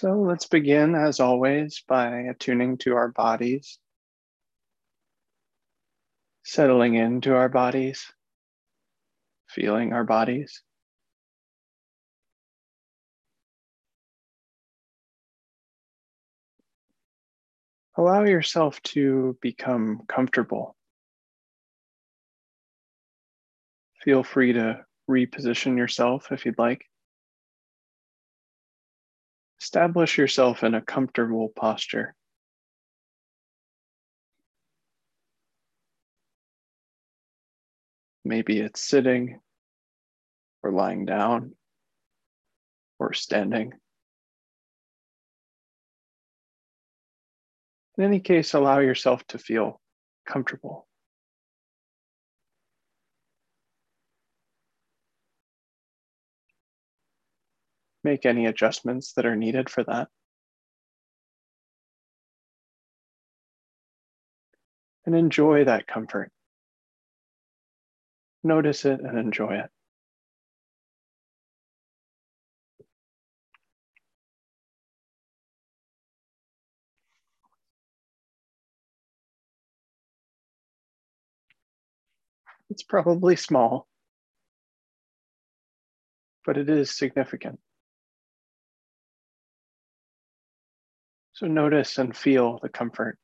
So let's begin, as always, by attuning to our bodies, settling into our bodies, feeling our bodies. Allow yourself to become comfortable. Feel free to reposition yourself if you'd like. Establish yourself in a comfortable posture. Maybe it's sitting or lying down or standing. In any case, allow yourself to feel comfortable. Make any adjustments that are needed for that. And enjoy that comfort. Notice it and enjoy it. It's probably small, but it is significant. So notice and feel the comfort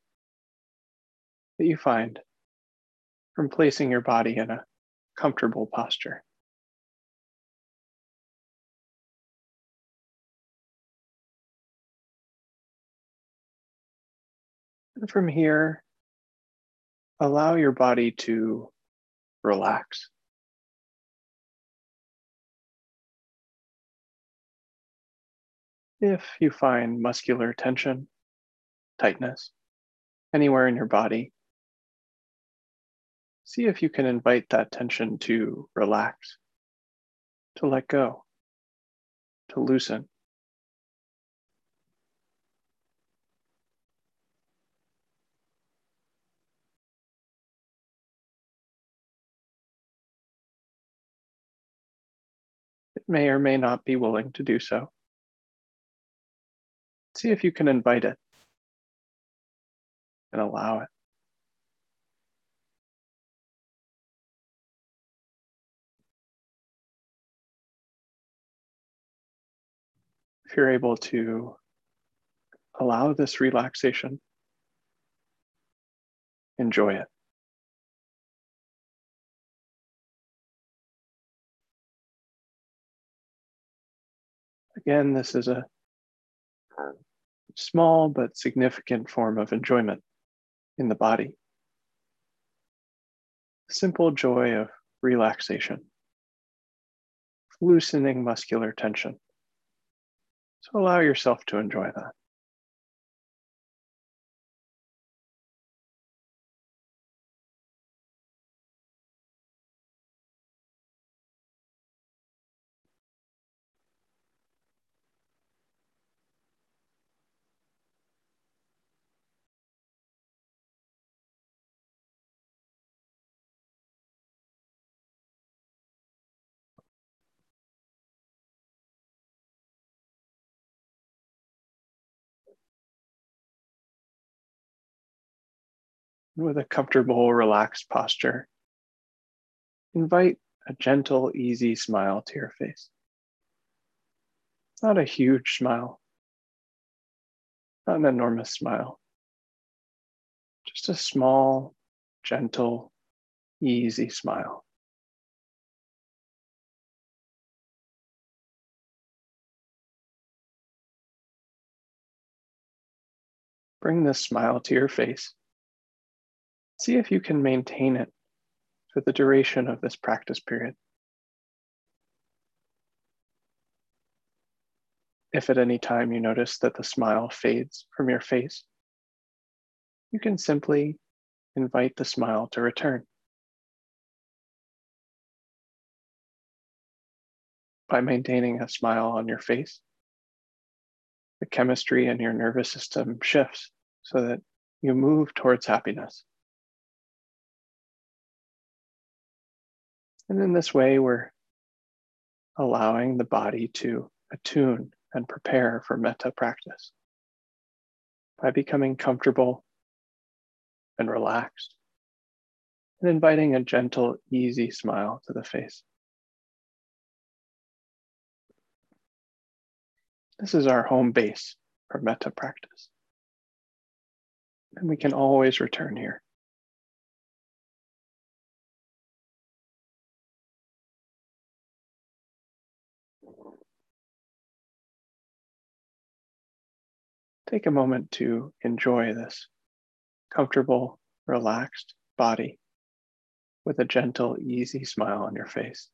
that you find from placing your body in a comfortable posture. And from here, allow your body to relax. If you find muscular tension, tightness, anywhere in your body, see if you can invite that tension to relax, to let go, to loosen. It may or may not be willing to do so. See if you can invite it and allow it. If you're able to allow this relaxation, enjoy it. Again, this is a small but significant form of enjoyment in the body. Simple joy of relaxation, loosening muscular tension. So allow yourself to enjoy that. With a comfortable, relaxed posture. Invite a gentle, easy smile to your face. Not a huge smile, not an enormous smile, just a small, gentle, easy smile. Bring this smile to your face. See if you can maintain it for the duration of this practice period. If at any time you notice that the smile fades from your face, you can simply invite the smile to return. By maintaining a smile on your face, the chemistry in your nervous system shifts so that you move towards happiness. And in this way, we're allowing the body to attune and prepare for metta practice by becoming comfortable and relaxed and inviting a gentle, easy smile to the face. This is our home base for metta practice. And we can always return here. Take a moment to enjoy this comfortable, relaxed body with a gentle, easy smile on your face.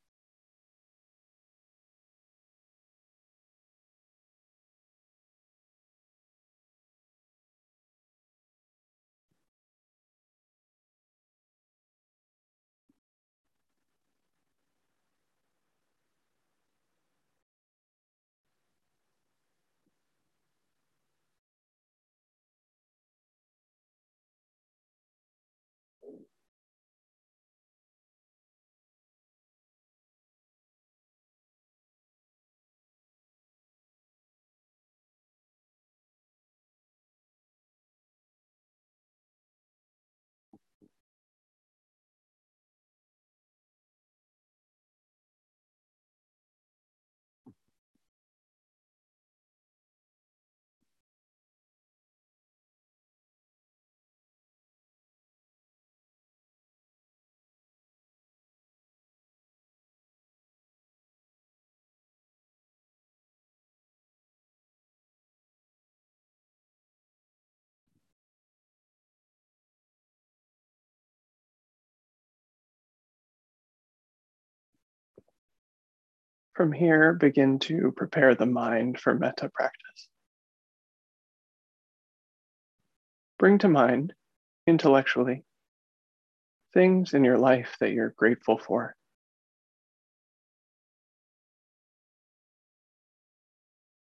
From here, begin to prepare the mind for metta practice. Bring to mind, intellectually, things in your life that you're grateful for.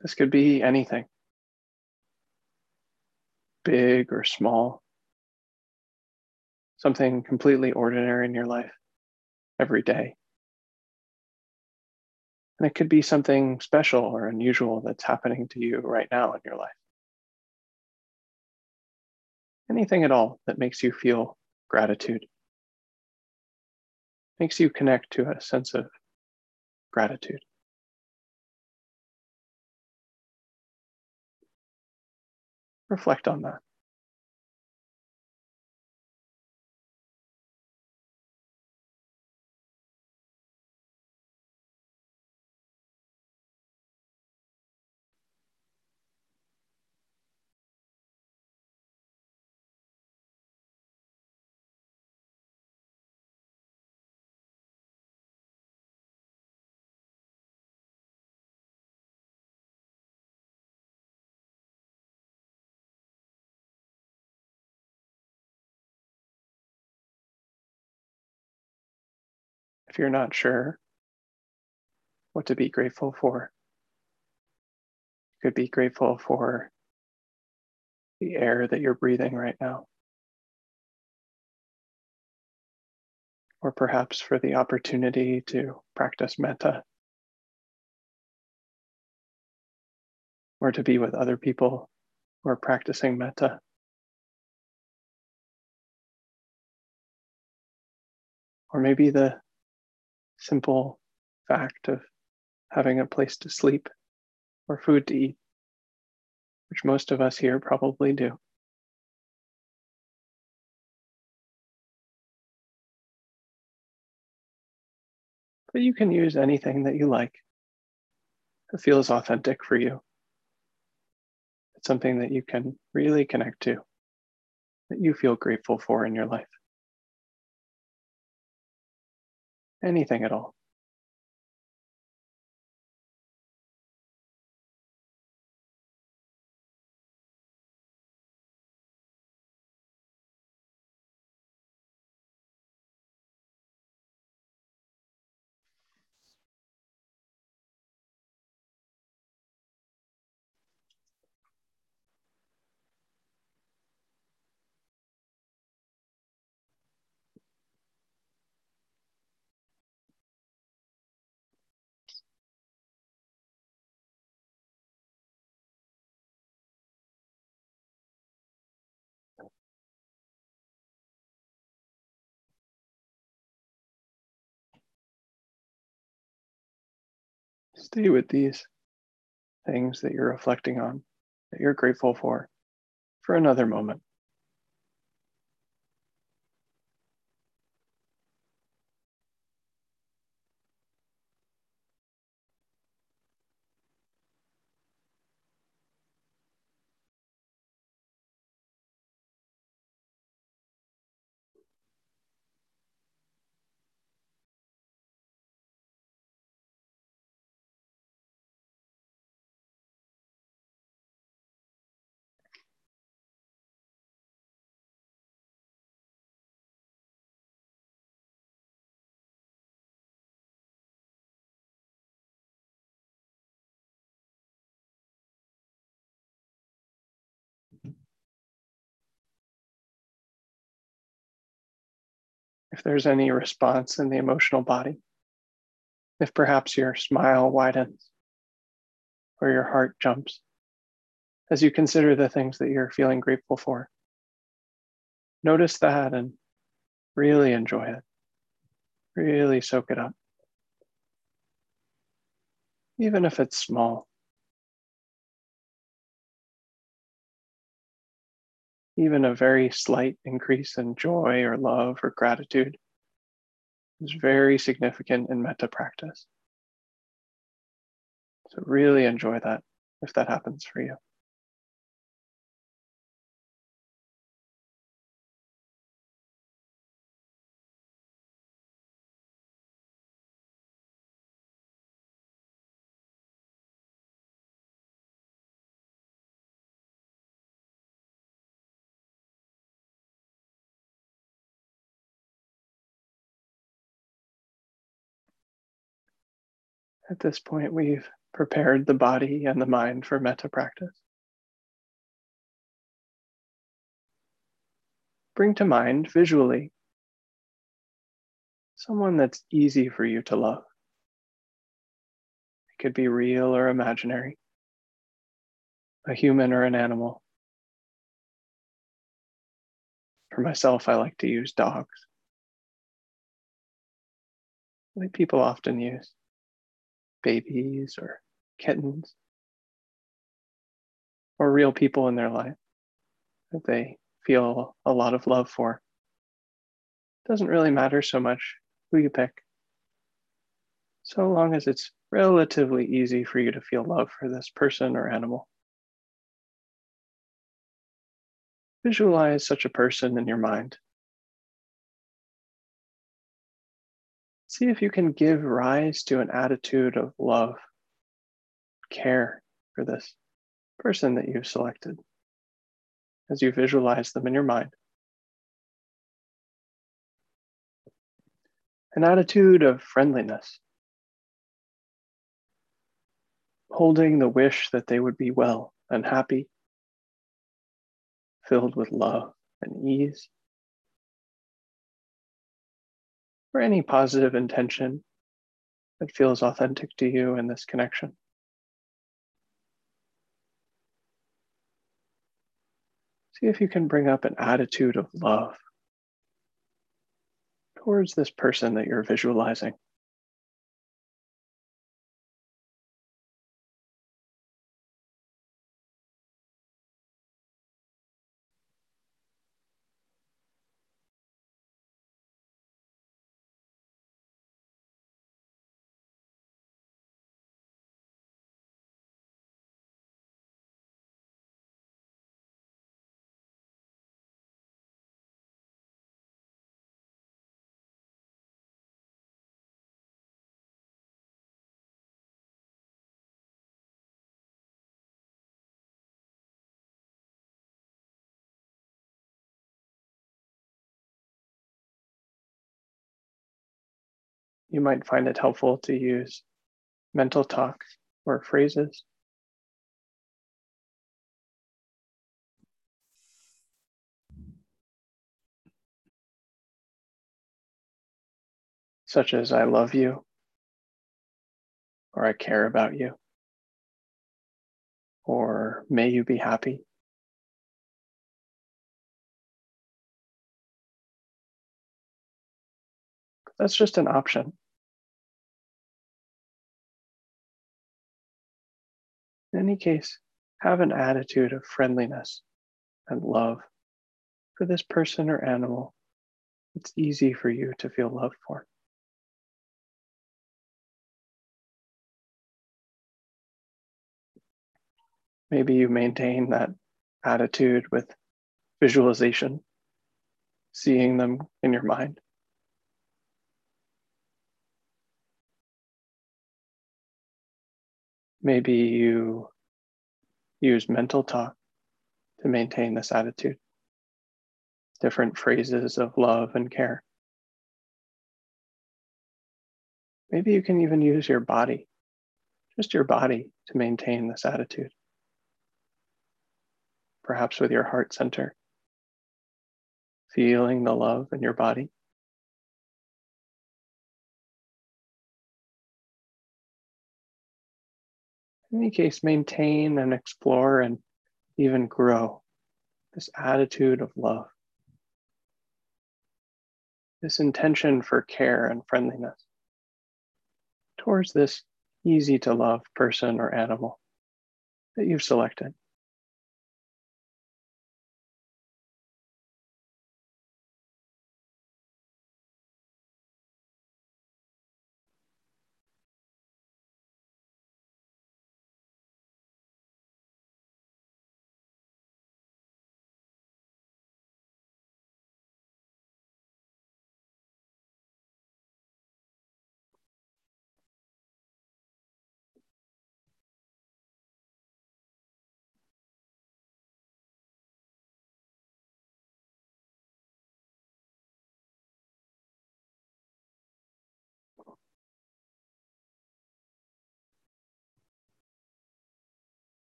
This could be anything, big or small, something completely ordinary in your life every day. And it could be something special or unusual that's happening to you right now in your life. Anything at all that makes you feel gratitude, makes you connect to a sense of gratitude. Reflect on that. If you're not sure what to be grateful for. You could be grateful for the air that you're breathing right now. Or perhaps for the opportunity to practice metta. Or to be with other people who are practicing metta. Or maybe the simple fact of having a place to sleep or food to eat, which most of us here probably do. But you can use anything that you like that feels authentic for you. It's something that you can really connect to, that you feel grateful for in your life. Anything at all. Stay with these things that you're reflecting on, that you're grateful for, for another moment. If there's any response in the emotional body. If perhaps your smile widens or your heart jumps as you consider the things that you're feeling grateful for. Notice that and really enjoy it. Really soak it up. Even if it's small. Even a very slight increase in joy or love or gratitude is very significant in metta practice. So, really enjoy that if that happens for you. At this point, we've prepared the body and the mind for metta practice. Bring to mind visually someone that's easy for you to love. It could be real or imaginary, a human or an animal. For myself, I like to use dogs. Like people often use babies or kittens or real people in their life that they feel a lot of love for. It doesn't really matter so much who you pick, so long as it's relatively easy for you to feel love for this person or animal. Visualize such a person in your mind. See if you can give rise to an attitude of love, care for this person that you've selected as you visualize them in your mind. An attitude of friendliness, holding the wish that they would be well and happy, filled with love and ease. Or any positive intention that feels authentic to you in this connection. See if you can bring up an attitude of love towards this person that you're visualizing. You might find it helpful to use mental talk or phrases. Such as, I love you, or I care about you, or may you be happy. That's just an option. In any case, have an attitude of friendliness and love for this person or animal it's easy for you to feel love for. Maybe you maintain that attitude with visualization, seeing them in your mind. Maybe you use mental talk to maintain this attitude, different phrases of love and care. Maybe you can even use your body, just your body, to maintain this attitude. Perhaps with your heart center, feeling the love in your body. In any case, maintain and explore and even grow this attitude of love, this intention for care and friendliness towards this easy to love person or animal that you've selected.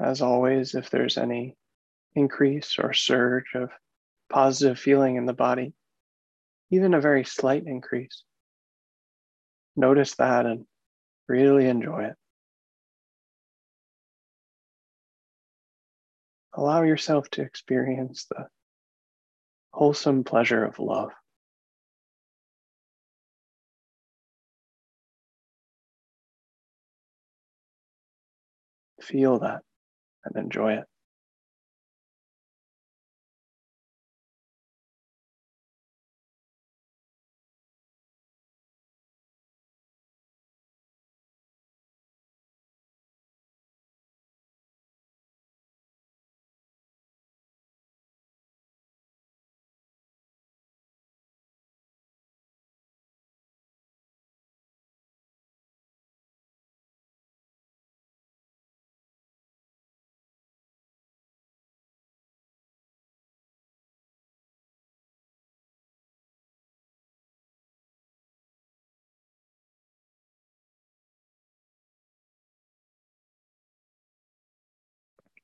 As always, if there's any increase or surge of positive feeling in the body, even a very slight increase, notice that and really enjoy it. Allow yourself to experience the wholesome pleasure of love. Feel that and enjoy it.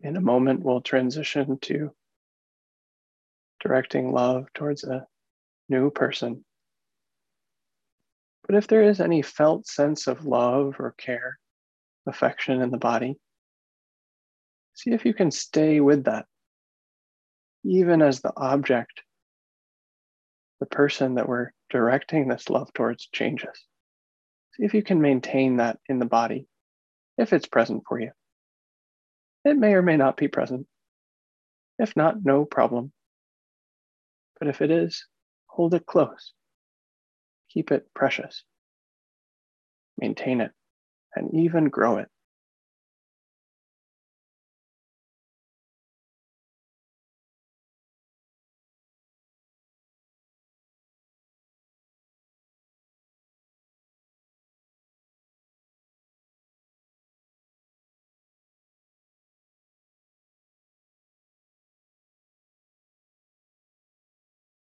In a moment, we'll transition to directing love towards a new person. But if there is any felt sense of love or care, affection in the body, see if you can stay with that, even as the object, the person that we're directing this love towards changes. See if you can maintain that in the body if it's present for you. It may or may not be present. If not, no problem. But if it is, hold it close. Keep it precious. Maintain it and even grow it.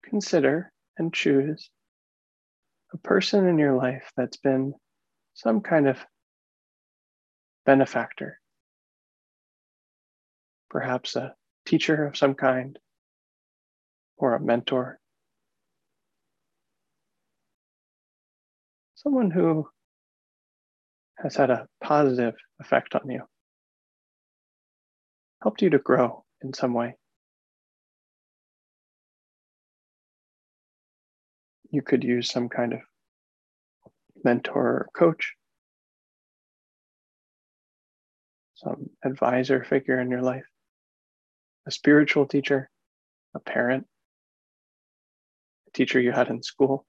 Consider and choose a person in your life that's been some kind of benefactor, perhaps a teacher of some kind or a mentor, someone who has had a positive effect on you, helped you to grow in some way. You could use some kind of mentor or coach, some advisor figure in your life, a spiritual teacher, a parent, a teacher you had in school,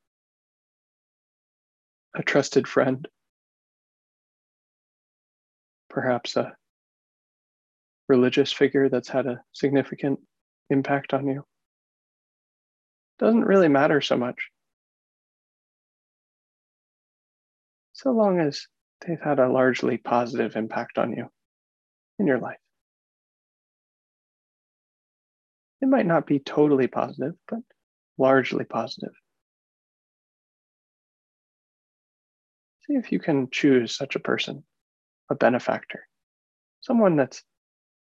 a trusted friend, perhaps a religious figure that's had a significant impact on you. Doesn't really matter so much. So long as they've had a largely positive impact on you in your life. It might not be totally positive, but largely positive. See if you can choose such a person, a benefactor, someone that's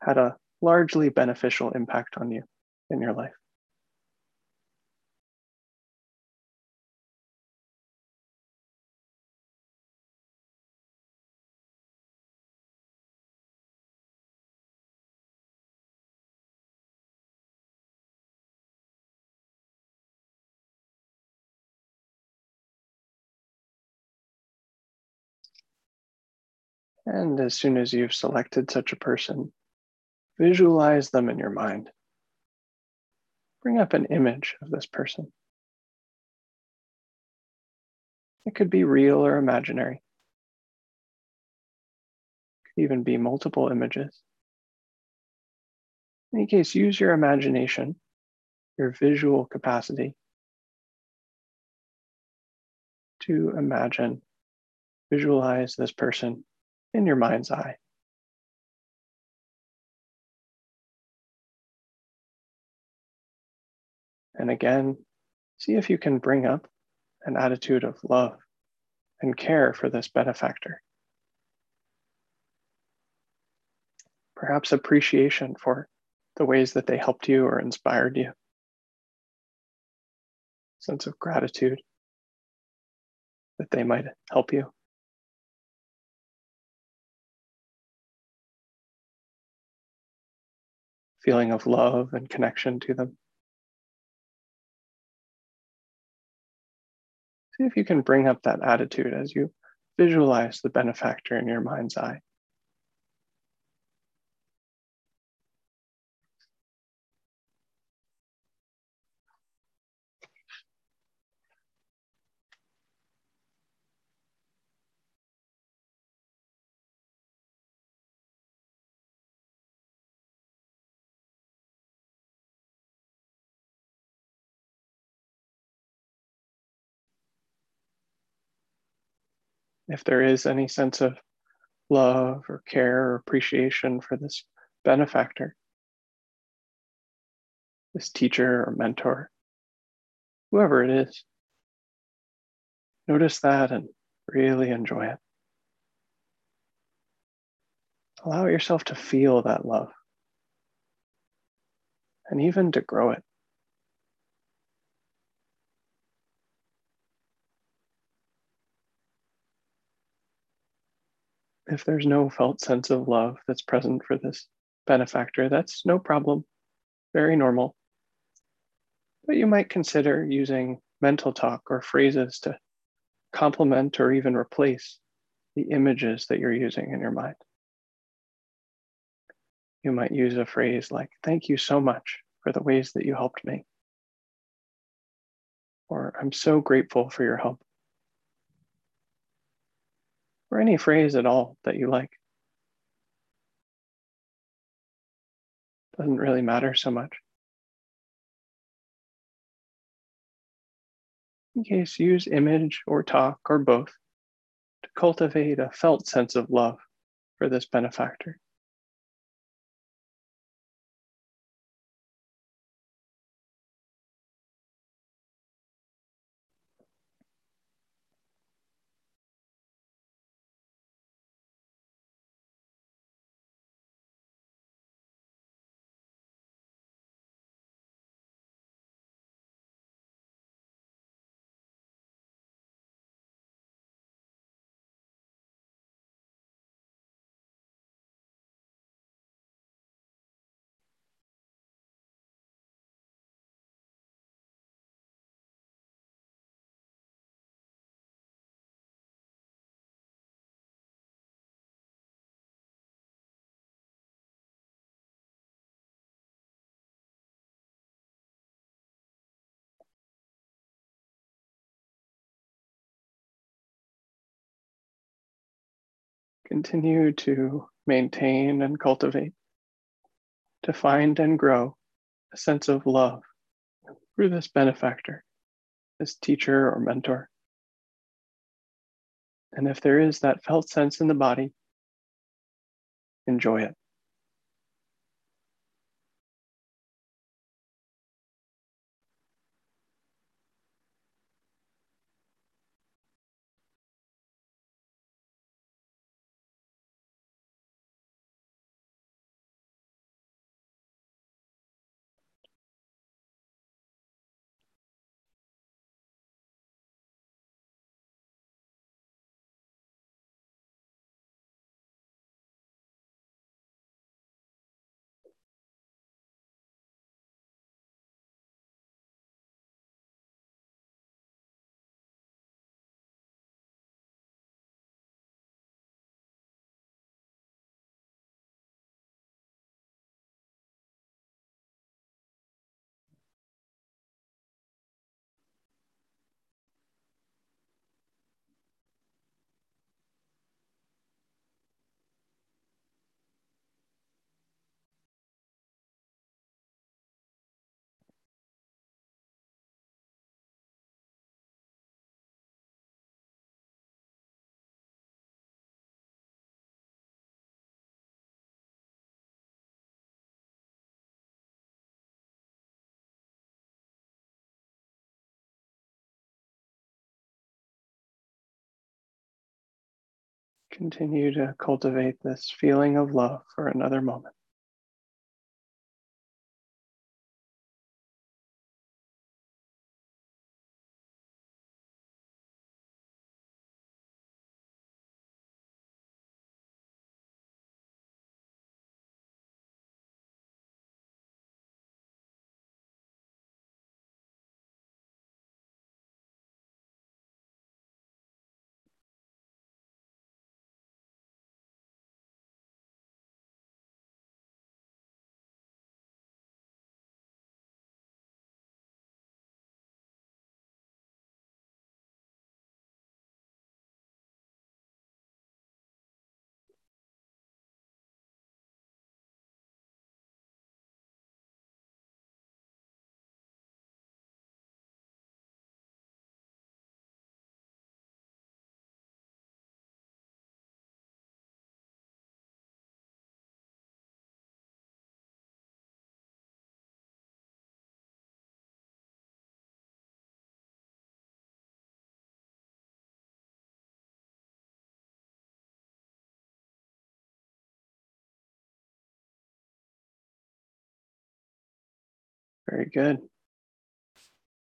had a largely beneficial impact on you in your life. And as soon as you've selected such a person, visualize them in your mind. Bring up an image of this person. It could be real or imaginary. It could even be multiple images. In any case, use your imagination, your visual capacity to imagine, visualize this person in your mind's eye. And again, see if you can bring up an attitude of love and care for this benefactor. Perhaps appreciation for the ways that they helped you or inspired you. Sense of gratitude that they might help you. Feeling of love and connection to them. See if you can bring up that attitude as you visualize the benefactor in your mind's eye. If there is any sense of love or care or appreciation for this benefactor, this teacher or mentor, whoever it is. Notice that and really enjoy it. Allow yourself to feel that love and even to grow it. If there's no felt sense of love that's present for this benefactor, that's no problem, very normal. But you might consider using mental talk or phrases to complement or even replace the images that you're using in your mind. You might use a phrase like, Thank you so much for the ways that you helped me. Or, I'm so grateful for your help or any phrase at all that you like. Doesn't really matter so much. In case, use image or talk or both to cultivate a felt sense of love for this benefactor. Continue to maintain and cultivate, to find and grow a sense of love through this benefactor, this teacher or mentor. And if there is that felt sense in the body, enjoy it. Continue to cultivate this feeling of love for another moment. Very good.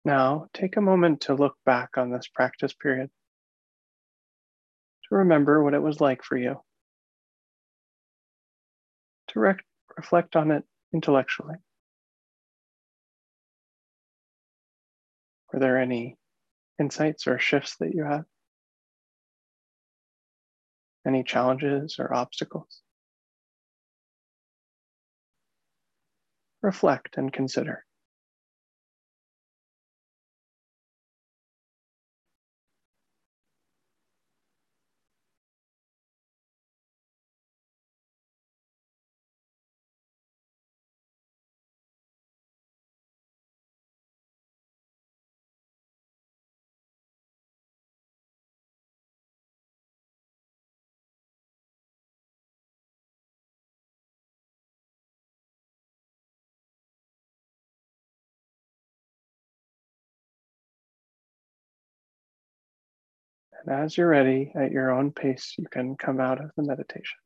Now take a moment to look back on this practice period, to remember what it was like for you, to rec- reflect on it intellectually. Were there any insights or shifts that you had? Any challenges or obstacles? Reflect and consider. As you're ready, at your own pace, you can come out of the meditation.